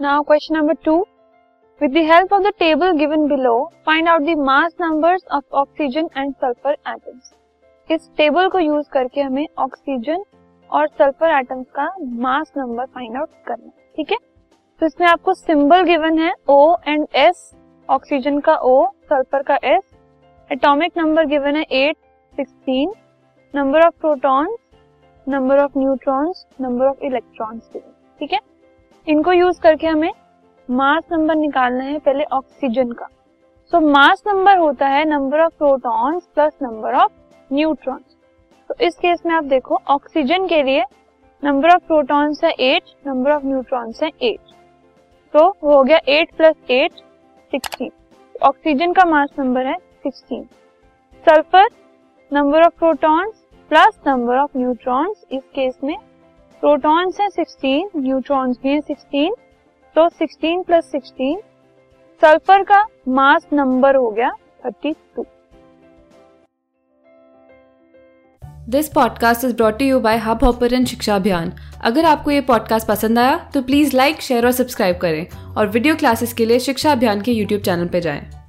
Now question number 2. With the help of the table given below, find out the mass numbers of oxygen and sulfur atoms. इस table को use करके हमें oxygen और sulphur atoms का mass number find out करना ठीक है तो इसमें आपको सिंबल गिवन है ओ एंड एस ऑक्सीजन का ओ सल्फ़र का एस एटॉमिक नंबर गिवन है 8 16 number of protons number of neutrons number of electrons ठीक है इनको यूज़ करके हमें मास नंबर निकालना है पहले ऑक्सीजन का। सो मास नंबर होता है number of protons plus number of neutrons तो इस केस में आप देखो ऑक्सीजन के लिए नंबर ऑफ़ प्रोटॉन्स है एट नंबर ऑफ़ न्यूट्रॉन्स है एट तो हो गया eight plus eight sixteen oxygen का मास नंबर है sixteen sulphur number of protons plus number of neutrons इस केस में प्रोटॉन्स है 16 न्यूट्रॉन्स भी है 16 तो 16 प्लस 16 सल्फ़र का मास नंबर हो गया 32 this podcast is brought you by Hubhopper शिक्षा अभियान अगर आपको ये पॉडकास्ट पसंद आया तो प्लीज़ लाइक शेयर और सब्सक्राइब करें और वीडियो क्लासेस के लिए शिक्षा अभियान के यूट्यूब चैनल पर जाएँ।